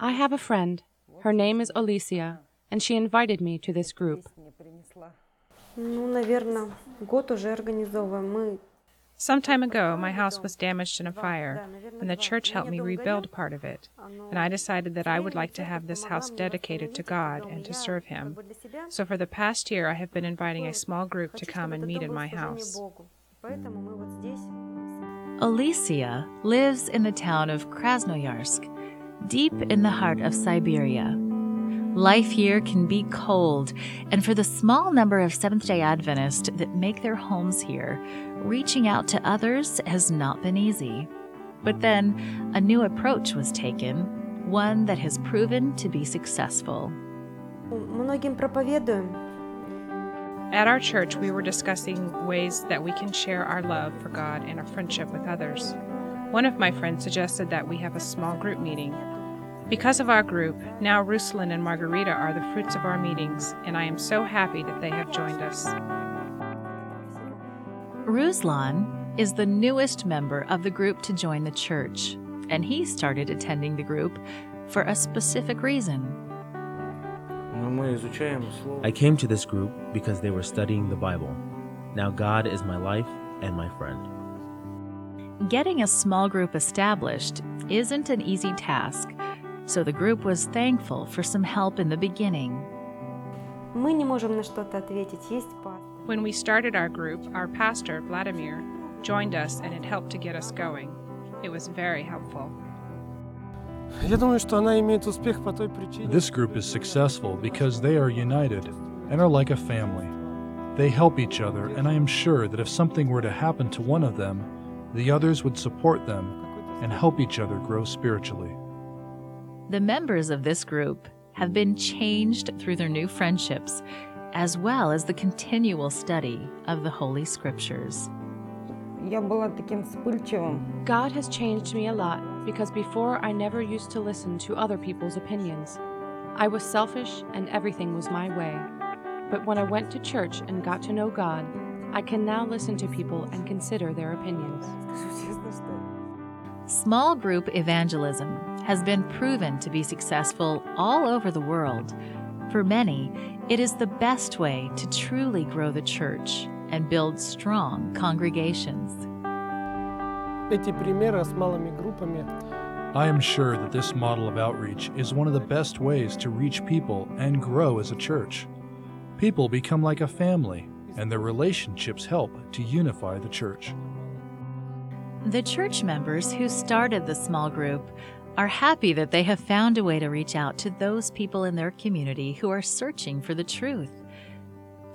I have a friend. Her name is Alicia, and she invited me to this group. Some time ago, my house was damaged in a fire, and the church helped me rebuild part of it. And I decided that I would like to have this house dedicated to God and to serve Him. So for the past year, I have been inviting a small group to come and meet in my house. Богу. Поэтому мы вот здесь. Alicia lives in the town of Krasnoyarsk, deep in the heart of Siberia. Life here can be cold, and for the small number of Seventh day Adventists that make their homes here, reaching out to others has not been easy. But then, a new approach was taken, one that has proven to be successful. Многим проповедуем. at our church, we were discussing ways that we can share our love for God and our friendship with others. One of my friends suggested that we have a small group meeting. Because of our group, now Ruslan and Margarita are the fruits of our meetings, and I am so happy that they have joined us. Ruslan is the newest member of the group to join the church, and he started attending the group for a specific reason. I came to this group because they were studying the Bible. Now God is my life and my friend. Getting a small group established isn't an easy task, so the group was thankful for some help in the beginning. When we started our group, our pastor, Vladimir, joined us and it helped to get us going. It was very helpful. This group is successful because they are united and are like a family. They help each other, and I am sure that if something were to happen to one of them, the others would support them and help each other grow spiritually. The members of this group have been changed through their new friendships, as well as the continual study of the Holy Scriptures. God has changed me a lot because before I never used to listen to other people's opinions. I was selfish and everything was my way. But when I went to church and got to know God, I can now listen to people and consider their opinions. Small group evangelism has been proven to be successful all over the world. For many, it is the best way to truly grow the church and build strong congregations Эти примеры с малыми группами I am sure that this model of outreach is one of the best ways to reach people and grow as a church. People become like a family, and their relationships help to unify the church. The church members who started the small group are happy that they have found a way to reach out to those people in their community who are searching for the truth.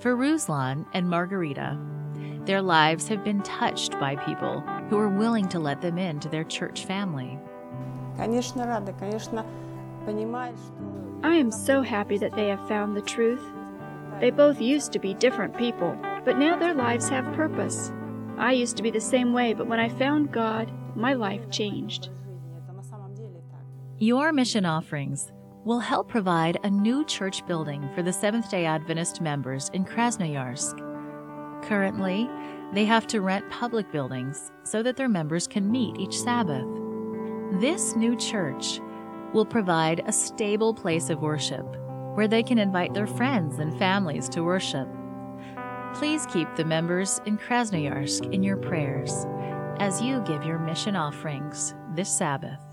For Ruslan and Margarita, their lives have been touched by people who are willing to let them into their church family. I am so happy that they have found the truth. They both used to be different people, but now their lives have purpose. I used to be the same way, but when I found God, my life changed. Your mission offerings will help provide a new church building for the Seventh day Adventist members in Krasnoyarsk. Currently, they have to rent public buildings so that their members can meet each Sabbath. This new church will provide a stable place of worship where they can invite their friends and families to worship. Please keep the members in Krasnoyarsk in your prayers as you give your mission offerings this Sabbath.